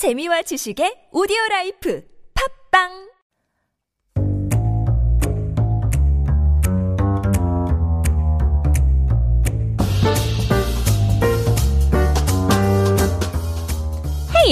재미와 지식의 오디오 라이프. 팝빵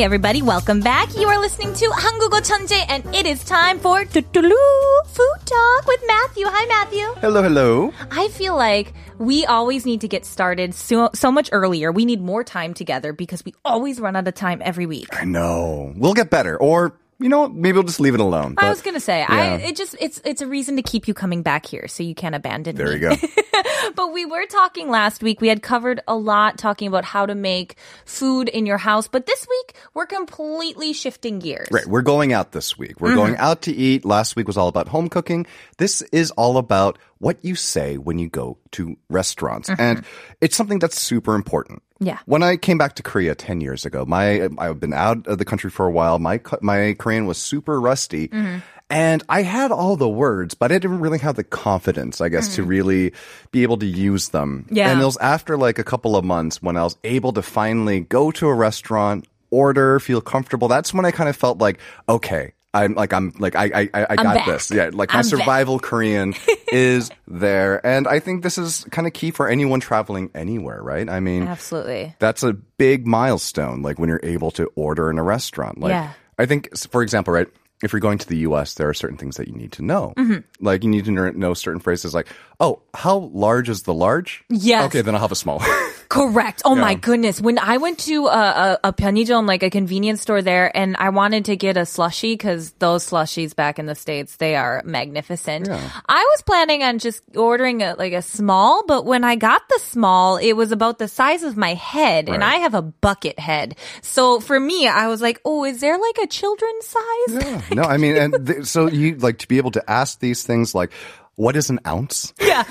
Everybody, welcome back. You are listening to Hangugo Chanje and it is time for Tutulu Food Talk with Matthew. Hi Matthew. Hello, hello. I feel like we always need to get started so, so much earlier. We need more time together because we always run out of time every week. I know. We'll get better or you know what? Maybe we'll just leave it alone. I But was gonna say, I it just it's it's a reason to keep you coming back here, so you can't abandon me. There me. you go. but we were talking last week. We had covered a lot talking about how to make food in your house. But this week, we're completely shifting gears. Right. We're going out this week. We're going Mm-hmm. out to eat. Last week was all about home cooking. This is all about what you say when you go to restaurants. And it's something that's super important. Mm-hmm. Yeah. When I came back to Korea 10 years ago, my I've been out of the country for a while. My my Korean was super rusty. Mm-hmm. And I had all the words, but I didn't really have the confidence, I guess, to really be able to use them. Mm-hmm. Yeah. And it was after like a couple of months when I was able to finally go to a restaurant, order, feel comfortable. That's when I kind of felt like, okay, I'm like I'm like I I I got back. this. Yeah, like my I'm back. survival Korean is there, and I think this is kind of key for anyone traveling anywhere, right? I mean, Absolutely. that's a big milestone. Like when you're able to order in a restaurant. Like Yeah. I think, for example, right. If you're going to the U.S., there are certain things that you need to know. Mm-hmm. Like you need to know- know certain phrases, like, "Oh, how large is the large?" Yes. Okay, then I'll have a small. Correct. Oh my Yeah. goodness. When I went to a, a, a 편의점, like a convenience store there, and I wanted to get a slushie because those slushies back in the States, they are magnificent. Yeah. I was planning on just ordering a, like a small, but when I got the small, it was about the size of my head and I Right. have a bucket head. So for me, I was like, oh, is there like a children's size? Yeah. No, I mean, and th- so you like to be able to ask these things like, "What is an ounce?" Yeah.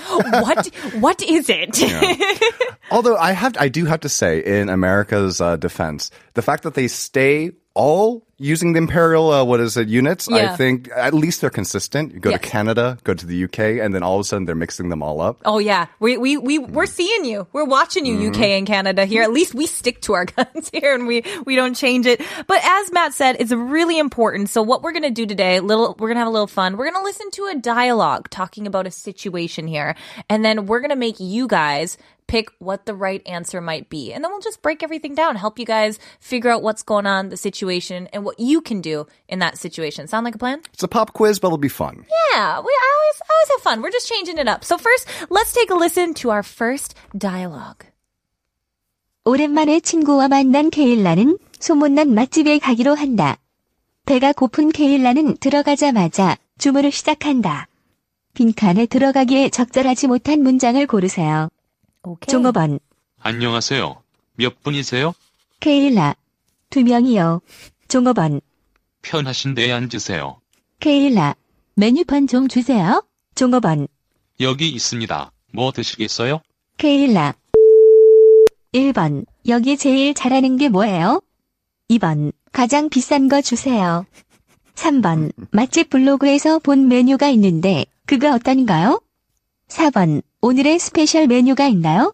what, what is it? Although I have, I do have to say, in America's uh, defense, the fact that they stay all using the imperial, uh, what is it, units, Yeah. I think at least they're consistent. You go Yes. to Canada, go to the UK, and then all of a sudden they're mixing them all up. Oh yeah, we we we we're seeing you. We're watching you, UK and Canada here. At least we stick to our guns here, and we we don't change it. But as Matt said, it's really important. So what we're gonna do today, little, we're gonna have a little fun. We're gonna listen to a dialogue talking about a situation here, and then we're gonna make you guys pick what the right answer might be, and then we'll just break everything down, help you guys figure out what's going on, the situation, and what you can do in that situation. Sound like a plan? It's a pop quiz, but it'll be fun. Yeah, we I always I always have fun. We're just changing it up. So first, let's take a listen to our first dialogue. 오랜만에 친구와 만난 케일라는 소문난 맛집에 가기로 한다. 배가 고픈 케일라는 들어가자마자 주문을 시작한다. 빈칸에 들어가기에 적절하지 못한 문장을 고르세요. Okay. 종업원, 안녕하세요. 몇 분이세요? 케일라. 두 명이요. 종업원, 편하신 데에 앉으세요. 케일라. 메뉴판 좀 주세요. 종업원, 여기 있습니다. 뭐 드시겠어요? 케일라. 1번, 여기 제일 잘하는 게 뭐예요? 2번, 가장 비싼 거 주세요. 3번, 맛집 블로그에서 본 메뉴가 있는데, 그거 어떤가요? 4번, 오늘의 스페셜 메뉴가 있나요?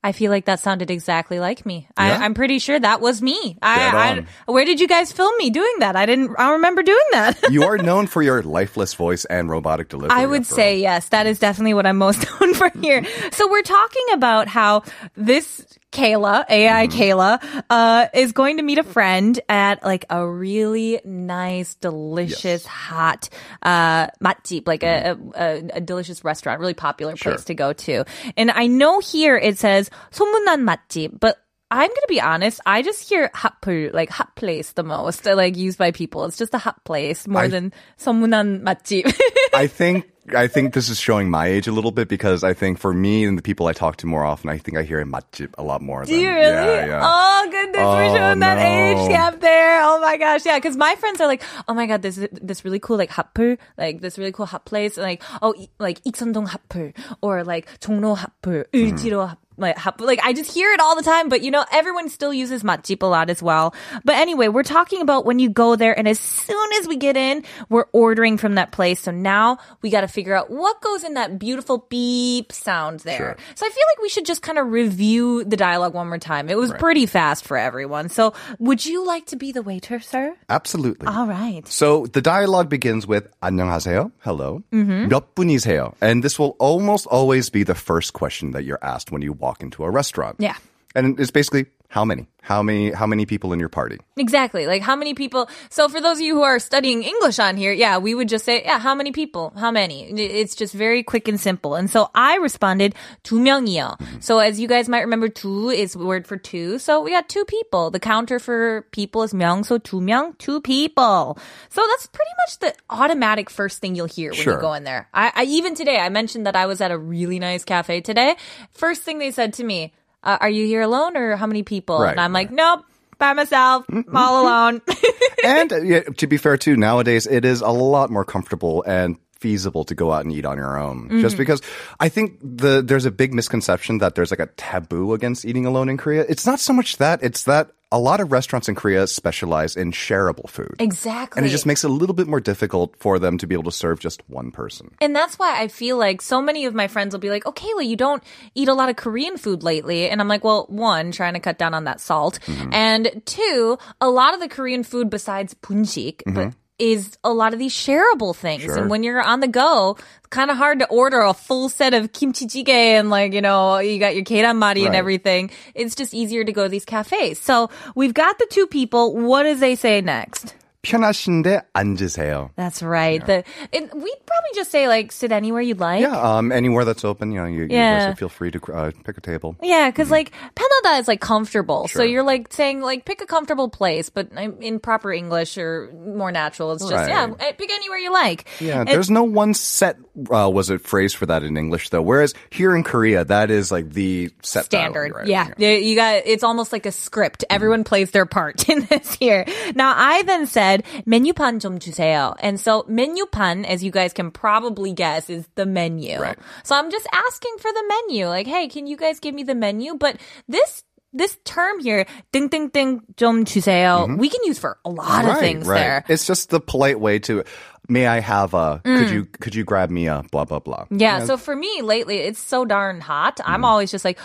I feel like that sounded exactly like me. Yeah? I, I'm pretty sure that was me. I, Dead I, on. where did you guys film me doing that? I didn't. I don't remember doing that. You are known for your lifeless voice and robotic delivery. I would after say yes. That is definitely what I'm most known for here. So we're talking about how this Kayla, AI Mm-hmm. Kayla, uh, is going to meet a friend at like a really nice, delicious, Yes. hot, uh, matjip, like a, a, a delicious restaurant, really popular Sure. place to go to. And I know here it says 소문난 맛집, but I'm gonna be honest. I just hear 핫플, like hot place, the most, uh, like used by people. It's just a hot place more I- than 소문난 맛집. I think I think this is showing my age a little bit because I think for me and the people I talk to more often, I think I hear matjip a lot more. Do than, you really? Yeah, yeah. Oh goodness, we're oh, showing no. that age gap there. Oh my gosh, yeah. Because my friends are like, oh my god, this is this really cool like hapu, like this really cool hot place, and like oh like Ikseondong hapu or like Jongno hapu, mm-hmm. Euljiro hapu 을지로 like, how- like I just hear it all the time, but you know, everyone still uses matjip a lot as well. But anyway, we're talking about when you go there and as soon as we get in, we're ordering from that place. So now we got to figure out what goes in that beautiful beep sound there. So I feel like we should just kind of review the dialogue one more time. It was pretty fast for everyone. So would you like to be the waiter, sir? Absolutely. All right. So the dialogue begins with 안녕하세요, hello. Mm-hmm. 몇 분이세요? And this will almost always be the first question that you're asked when you walk into a restaurant. Yeah. And it's basically how many? How many how many people in your party? Exactly. Like how many people? So for those of you who are studying English on here, yeah, we would just say, yeah, how many people? How many? It's just very quick and simple. And so I responded, 두 명이요. So as you guys might remember, 두 is the word for two. So we got two people. The counter for people is 명, so 두 명, two people. So that's pretty much the automatic first thing you'll hear when Sure. you go in there. I, I even today, I mentioned that I was at a really nice cafe today. First thing they said to me, uh, are you here alone or how many people? Right, and I'm like, nope, by myself, all alone. and uh, yeah, to be fair too, nowadays it is a lot more comfortable and feasible to go out and eat on your own. Mm-hmm. Just because I think the there's a big misconception that there's like a taboo against eating alone in Korea. It's not so much that, it's that a lot of restaurants in Korea specialize in shareable food. Exactly. And it just makes it a little bit more difficult for them to be able to serve just one person. And that's why I feel like so many of my friends will be like, "Oh, Kayla, you don't eat a lot of Korean food lately." And I'm like, "Well, one, trying to cut down on that salt, and two, a lot of the Korean food besides punshik, but is a lot of these shareable things. Sure. And when you're on the go, kind of hard to order a full set of kimchi jjigae and like, you know, you got your keranmari and everything. It's just easier to go to these cafes. So we've got the two people. What does they say next? 편하신데 앉으세요. That's right. The it, we'd probably just say like sit anywhere you'd like. Yeah, um, anywhere that's open, you know, you, you Yeah. guys feel free to uh, pick a table. Yeah, because like 편하다 is like comfortable. So Sure. you're like saying like pick a comfortable place, but um, in proper English or more natural, it's just Right. yeah, eh, pick anywhere you like. Yeah, And- there's no one set uh, was it phrase for that in English though. Whereas here in Korea, that is like the set standard. dialogue, right? Yeah. Yeah, you got it's almost like a script. Everyone plays their part in this here. Now I then said 메뉴판 좀 주세요. And so 메뉴판 as you guys can probably guess is the menu. Right. So I'm just asking for the menu. Like, "Hey, can you guys give me the menu?" But this this term here, 띵띵띵 좀 주세요. We can use for a lot of right, things right. there. It's just the polite way to. May I have a? Could you could you grab me a blah blah blah? Mm. Yeah, so for me lately, it's so darn hot. Mm. I'm always just like,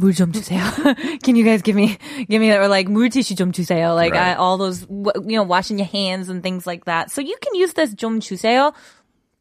물 좀 주세요. Can you guys give me, give me that? Or like, 물티슈 좀 주세요. Like, I, Right. all those, w- you know, washing your hands and things like that. So you can use this 좀 주세요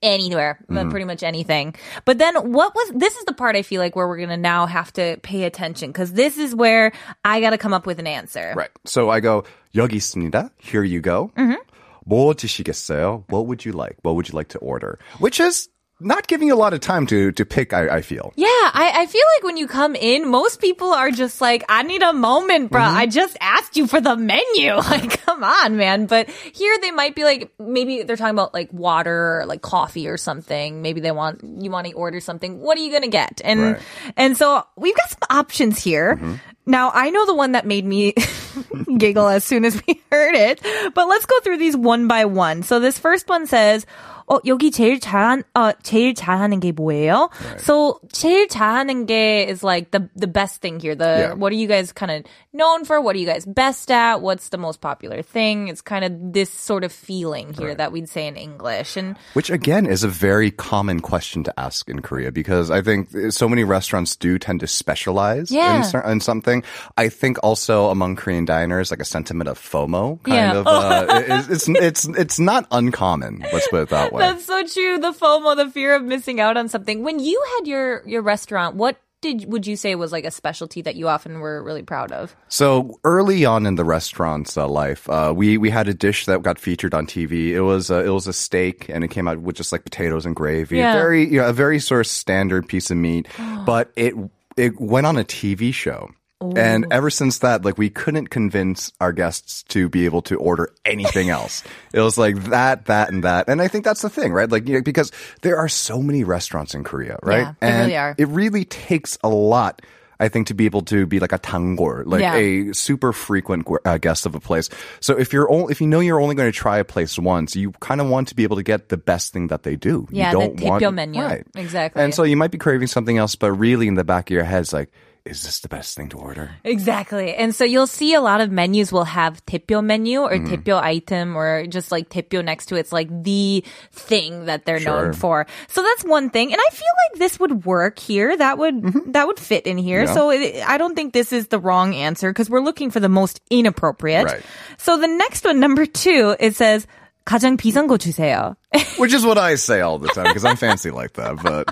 anywhere, uh, Mm-hmm. pretty much anything. But then what was, this is the part I feel like where we're going to now have to pay attention because this is where I got to come up with an answer. Right. So I go 여기 있습니다. Here you go. Mm-hmm. 뭐 드시겠어요? What would you like? What would you like to order? Which is not giving you a lot of time to to pick. I, I feel. Yeah, I, I feel like when you come in, most people are just like, I need a moment, bro. Mm-hmm. I just asked you for the menu. Like, come on, man. But here they might be like, maybe they're talking about like water or like coffee or something. Maybe they want, you want to order something. What are you going to get? And, Right. and so we've got some options here. Mm-hmm. Now, I know the one that made me giggle as soon as we heard it, but let's go through these one by one. So this first one says, 어, 여기 제일 잘한, 어, 제일 잘하는 게 뭐예요? So, 제일 잘하는 게 is like the, the best thing here. The, Yeah. what are you guys kind of known for? What are you guys best at? What's the most popular thing? It's kind of this sort of feeling here that we'd say in English. And Which again is a very common question to ask in Korea because I think so many restaurants do tend to specialize Yeah. in, cer- in something. I think also among Korean diners, like a sentiment of FOMO kind Yeah. of, uh, is- it's, it's, it's not uncommon. Let's put it that way. That's so true. The FOMO, the fear of missing out on something. When you had your your restaurant, what did would you say was like a specialty that you often were really proud of? So early on in the restaurant's uh, life, uh, we we had a dish that got featured on TV. It was uh, it was a steak, and it came out with just like potatoes and gravy. Yeah. Very you know, a very sort of standard piece of meat, but it it went on a TV show. And ever since that, like we couldn't convince our guests to be able to order anything else. it was like that, that, and that. And I think that's the thing, right? Like, you know, because there are so many restaurants in Korea, right? Yeah, and really are. it really takes a lot. I think to be able to be like a tangor, like Yeah. a super frequent uh, guest of a place. So if you're only, if you know you're only going to try a place once, you kind of want to be able to get the best thing that they do. Yeah, you don't want 대표 menu. right Exactly. And so you might be craving something else, but really in the back of your head, it's like is this the best thing to order? Exactly. And so you'll see a lot of menus will have 대표 menu or Mm-hmm. 대표 item or just like 대표 next to it. It's like the thing that they're known Sure. for. So that's one thing. And I feel like this would work here. That would, that would fit in here. Mm-hmm. Yeah. So it, I don't think this is the wrong answer because we're looking for the most inappropriate. Right. So the next one, number two, it says 가장 비싼 거 주세요. Which is what I say all the time because I'm fancy like that. But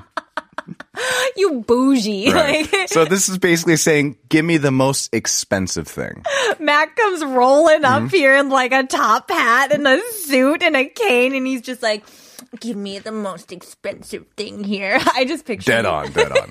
you bougie. right. Like, so this is basically saying, give me the most expensive thing. Mac comes rolling Mm-hmm. up here in like a top hat and a suit and a cane, and he's just like, "Give me the most expensive thing here." I just picture Dead on, dead on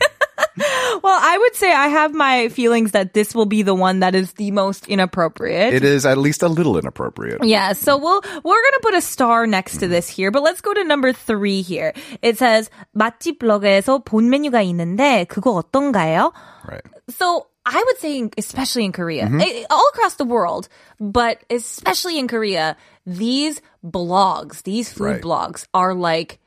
Well, I would say I have my feelings that this will be the one that is the most inappropriate. It is at least a little inappropriate. Yeah, so we'll we're gonna put a star next to this here, but let's go to number three here. It says 맛집 블로그에서 본 메뉴가 있는데 그거 어떤가요? Right. So I would say, especially in Korea, Mm-hmm. eh, all across the world, but especially in Korea, these blogs, these food Right. blogs are like,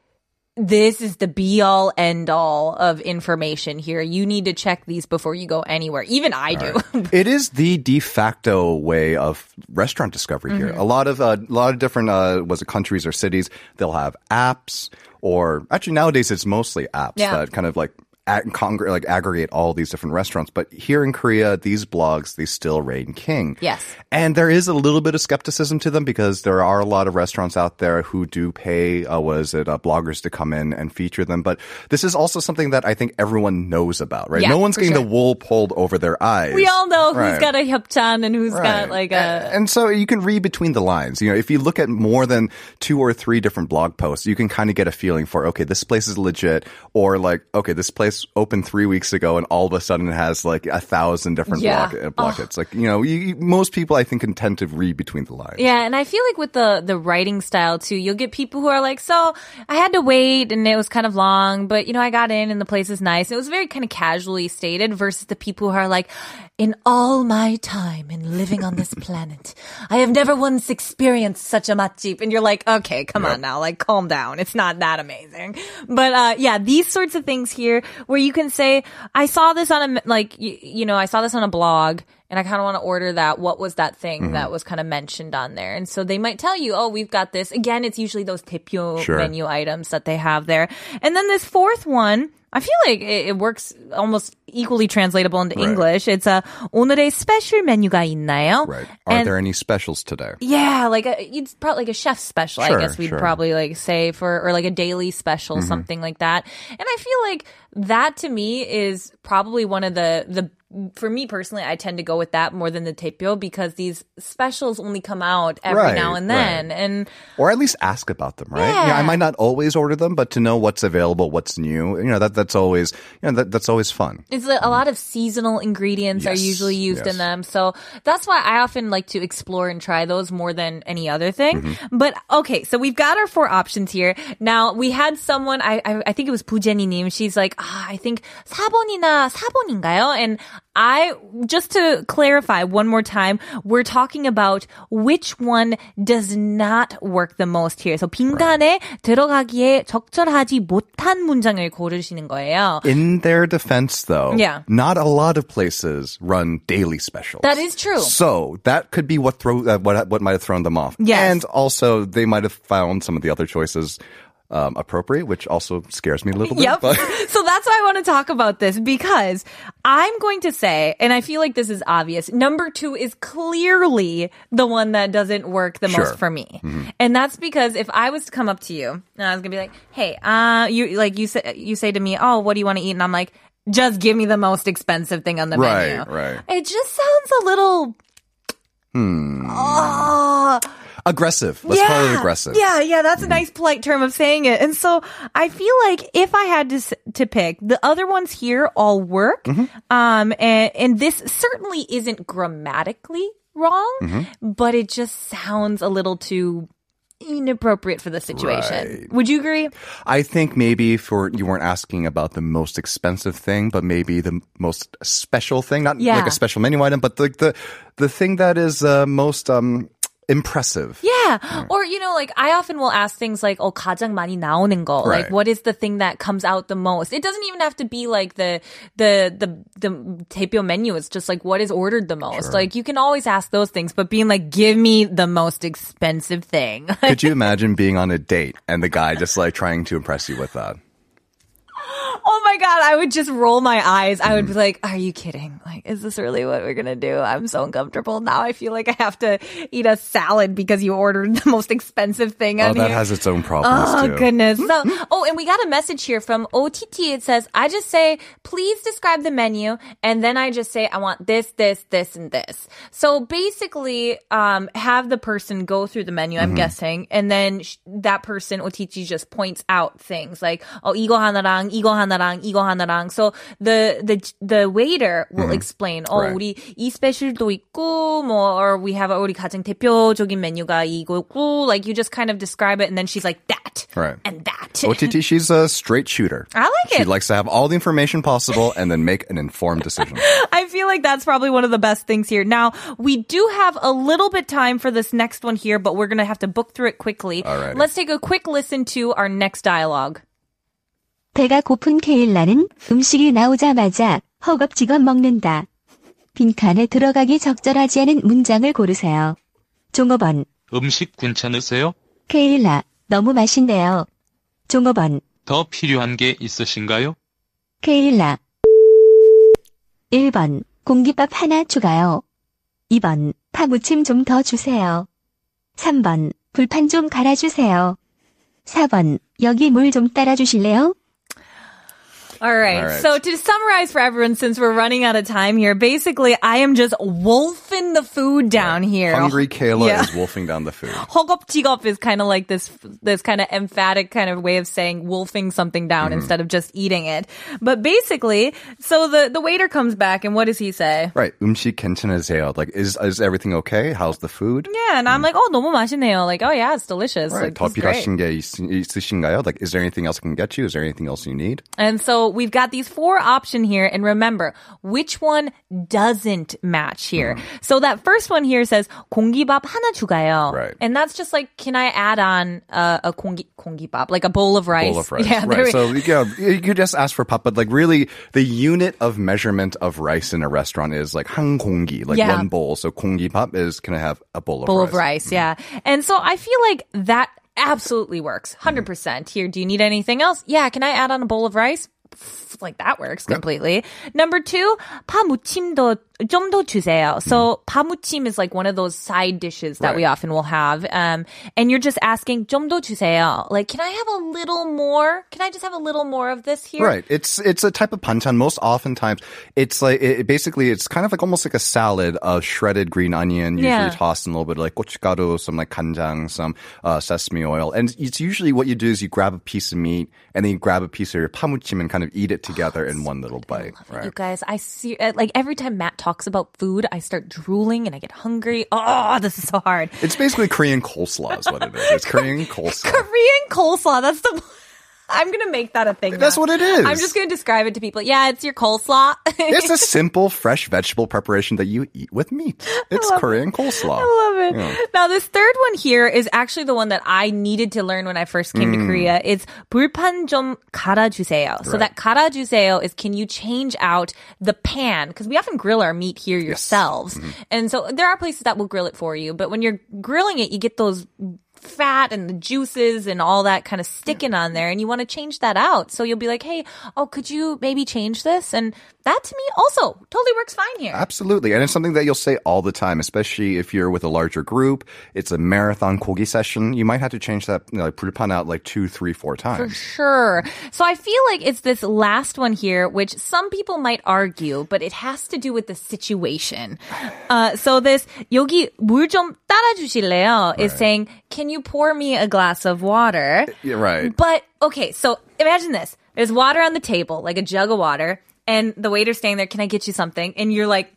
this is the be all end all of information here. You need to check these before you go anywhere. Even I do. It is the de facto way of restaurant discovery here. Mm-hmm. A lot of uh, a lot of different uh, was it countries or cities. They'll have apps, or actually nowadays it's mostly apps Yeah. that kind of like ag- congr- like aggregate all these different restaurants. But here in Korea, these blogs they still reign king. Yes. and there is a little bit of skepticism to them because there are a lot of restaurants out there who do pay uh, what is it uh, bloggers to come in and feature them. But this is also something that I think everyone knows about, right? Yeah, no one's getting sure. the wool pulled over their eyes. we all know who's Right. got a hyupchan and who's got like a. and so you can read between the lines. You know, if you look at more than two or three different blog posts, you can kind of get a feeling for okay, this place is legit, or like okay, this place opened three weeks ago, and all of a sudden it has like a thousand different Yeah. block, uh, blockets. Like you know, you, most people I think can tend to read between the lines. Yeah, and I feel like with the the writing style too, you'll get people who are like, "So I had to wait, and it was kind of long, but you know, I got in, and the place is nice." It was very kind of casually stated, versus the people who are like, "In all my time in living on this planet, I have never once experienced such a matjip," and you're like, "Okay, come on now, like calm down. It's not that amazing." But uh, yeah, these sorts of things here, where you can say, "I saw this on a like, you, you know, I saw this on a blog." and I kind of want to order that. What was that thing Mm-hmm. that was kind of mentioned on there? And so they might tell you, oh, we've got this. Again, it's usually those tipio Sure. menu items that they have there. And then this fourth one, I feel like it, it works almost equally translatable into Right. English. It's a 오늘의 스페셜 메뉴가 있나요? Right. Are And- there any specials today? yeah, like a, it's probably like a chef's special, I Sure, guess we'd sure. probably like say for, or like a daily special, Mm-hmm. something like that. And I feel like that to me is probably one of the, the, for me personally, I tend to go with that more than the tepyo because these specials only come out every Right, now and then. And Or at least ask about them, right? I Yeah. might not always order them, but to know what's available, what's new, you know, that that's always, you know, that, that's always fun. It's a a lot of seasonal ingredients are Yes, usually used in yes. them. So that's why I often like to explore and try those more than any other thing. Mm-hmm. But okay, so we've got our four options here. Now we had someone, I, I, I think it was Pujeni Nim. She's like, ah, I think 4번이나 4번인가요? And I, just to clarify one more time, we're talking about which one does not work the most here. So 빈간에 들어가기에 적절하지 못한 문장을 고르시는 거예요. In their defense, though, Yeah. not a lot of places run daily specials. That is true. So that could be what throw uh, what what might have thrown them off. Yes. and also they might have found some of the other choices um, appropriate, which also scares me a little bit. Yep. But so that's why I want to talk about this because I'm going to say, and I feel like this is obvious, number two is clearly the one that doesn't work the Sure. most for me. And that's because if I was to come up to you and I was going to be like, hey, uh, you, like you say, you say to me, oh, what do you want to eat? And I'm like, just give me the most expensive thing on the Right, menu. right. It just sounds a little, hmm. Oh, aggressive. Let's call it aggressive. yeah, yeah, that's a nice polite term of saying it. And so I feel like if I had to to pick, the other ones here all work. Mm-hmm. Um, and, and this certainly isn't grammatically wrong, Mm-hmm. but it just sounds a little too inappropriate for the situation. Right. Would you agree? I think maybe for you weren't asking about the most expensive thing, but maybe the most special thing, not Yeah. like a special menu item, but like the the thing that is uh, most um impressive. Yeah. Or, you know, like I often will ask things like, oh, 가장 많이 나오는 거. Like, Right. what is the thing that comes out the most? It doesn't even have to be like the, the, the, the 대표 menu. It's just like what is ordered the most. Like you can always ask those things, but being like, give me the most expensive thing. Could you imagine being on a date and the guy just like trying to impress you with that? oh my God. I would just roll my eyes. I would be like, are you kidding? Like, is this really what we're going to do? I'm so uncomfortable. Now I feel like I have to eat a salad because you ordered the most expensive thing Oh, on that here. has its own problems Oh too. goodness. So, oh, and we got a message here from OTT. It says, I just say, please describe the menu. And then I just say, I want this, this, this, and this. So basically, um, have the person go through the menu, I'm guessing. And then sh- that person, OTT just points out things like, oh, 이거 하나랑, 이거 하나 랑, 이거 하나랑. So the, the, the waiter will explain, oh, Right. 우리 이 스페셜도 있고, 뭐, or we have 우리 가장 대표적인 메뉴가 이거고, like you just kind of describe it and then she's like that. Right. And that. OTT, she's a straight shooter. I like She it. likes to have all the information possible and then make an informed decision. I feel like that's probably one of the best things here. Now, we do have a little bit time for this next one here, but we're going to have to book through it quickly. Alrighty. Let's take a quick listen to our next dialogue. 배가 고픈 케일라는 음식이 나오자마자 허겁지겁 먹는다. 빈칸에 들어가기 적절하지 않은 문장을 고르세요. 종업원, 음식 괜찮으세요? 케일라, 너무 맛있네요. 종업원, 더 필요한 게 있으신가요? 케일라. 1번, 공깃밥 하나 추가요. 2번, 파무침 좀 더 주세요. 3번, 불판 좀 갈아주세요. 4번, 여기 물 좀 따라 주실래요? All right. All right. So to summarize for everyone, since we're running out of time here, basically, I am just wolfing the food down here. Hungry Kayla Yeah. is wolfing down the food. 허겁지겁 is kind of like this this kind of emphatic kind of way of saying wolfing something down Mm-hmm. instead of just eating it. But basically, so the the waiter comes back and what does he say? Right. 음식 괜찮으세요? Like, is is everything okay? How's the food? Yeah, and I'm like, oh, 너무 맛있네요. Like, oh yeah, it's delicious. Right. Like, 더 this is great. 필요하신 게 있, 있으신가요? Like, is there anything else I can get you? Is there anything else you need? And so we've got these four option here, and remember which one doesn't match here. So that first one here says 공기밥 하나 추가요, Right. And that's just like, can I add on uh, a 공기 공기밥, like a bowl of rice? Bowl of rice. Yeah, there right. we- So yeah, you could just ask for pop, but like really, the unit of measurement of rice in a restaurant is like 한 공기, like Yeah. one bowl. So 공기밥 is can I have a bowl of bowl rice? of rice, yeah. And so I feel like that absolutely works, hundred percent. Here, do you need anything else? Yeah, can I add on a bowl of rice? Pff, Like that works completely. Number two, 파무침도 좀 주세요. So mm. pamuchim is like one of those side dishes that right. we often will have. Um, and you're just asking 좀 주세요. Like, can I have a little more? Can I just have a little more of this here? Right. It's it's a type of banchan. Most oftentimes, it's like it, basically it's kind of like almost like a salad of shredded green onion, usually yeah. tossed in a little bit of like gochugaru, some like kanjang, some uh, sesame oil, and it's usually what you do is you grab a piece of meat and then you grab a piece of your pamuchim and kind of eat it together oh, in one little bite. Right? You guys, I see. Uh, like every time Matt talks about food, I start drooling and I get hungry. Oh, this is so hard. It's basically Korean coleslaw is what it is. It's Korean coleslaw. Korean coleslaw. That's the. I'm gonna make that a thing. That's now. what it is. I'm just gonna describe it to people. Yeah, it's your coleslaw. It's a simple, fresh vegetable preparation that you eat with meat. It's Korean coleslaw. I love it. Now, this third one here is actually the one that I needed to learn when I first came to Korea. It's 불판 좀 갈아주세요. So Mm. Right. that 갈아주세요 is can you change out the pan? Because we often grill our meat here yourselves. Mm-hmm. And so there are places that will grill it for you. But when you're grilling it, you get those fat and the juices and all that kind of sticking on there and you want to change that out. So you'll be like, hey, oh, could you maybe change this? And that to me also totally works fine here. Absolutely. And it's something that you'll say all the time, especially if you're with a larger group. It's a marathon kogi session. You might have to change that you know, like, 불판 out like two, three, four For times. sure. So I feel like it's this last one here, which some people might argue, but it has to do with the situation. Uh, so this 여기 물 좀 따라주실래요? is saying, can you pour me a glass of water? Yeah, right. But okay, so imagine this: there's water on the table, like a jug of water, and the waiter's standing there. Can I get you something? And you're like.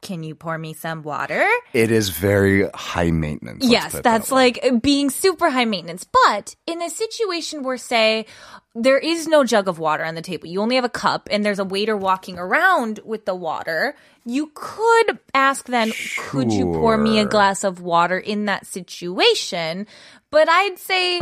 Can you pour me some water? It is very high maintenance. yes, that's that like being super high maintenance. But in a situation where, say, there is no jug of water on the table, you only have a cup, and there's a waiter walking around with the water, you could ask then, could you pour me a glass of water in that situation? But I'd say,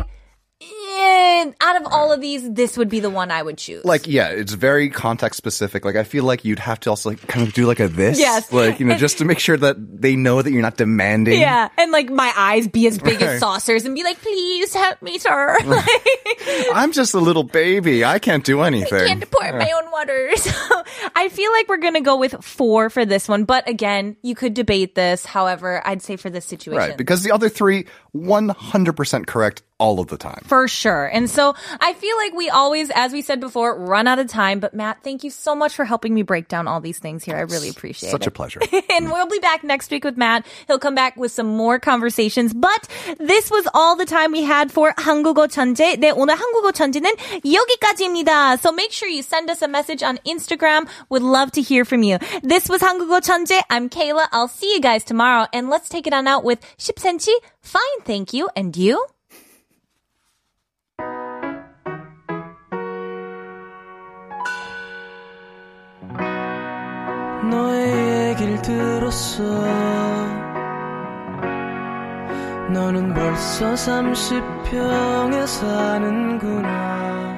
yeah, out of all of these, this would be the one I would choose. Like, yeah, it's very context specific. Like, I feel like you'd have to also like kind of do like a this. Yes. Like, you know, just to make sure that they know that you're not demanding. yeah, and like my eyes be as big Right. as saucers and be like, please help me, sir. Like, I'm just a little baby. I can't do anything. I can't pour my own water. So I feel like we're gonna go with four for this one. But again, you could debate this. However, I'd say for this situation. Right. Because the other three, 100% correct all of the time. for sure. And so I feel like we always, as we said before, run out of time. But Matt, thank you so much for helping me break down all these things here. I really appreciate Such it. a pleasure. and we'll be back next week with Matt. He'll come back with some more conversations. But this was all the time we had for 한국어 천재. 네, 오늘 한국어 천재는 여기까지입니다. So make sure you send us a message on Instagram. Would love to hear from you. This was 한국어 천재. I'm Kayla. I'll see you guys tomorrow. And let's take it on out with 10cm. Fine, thank you. And you? 너의 얘길 들었어 너는 벌써 30평에 사는구나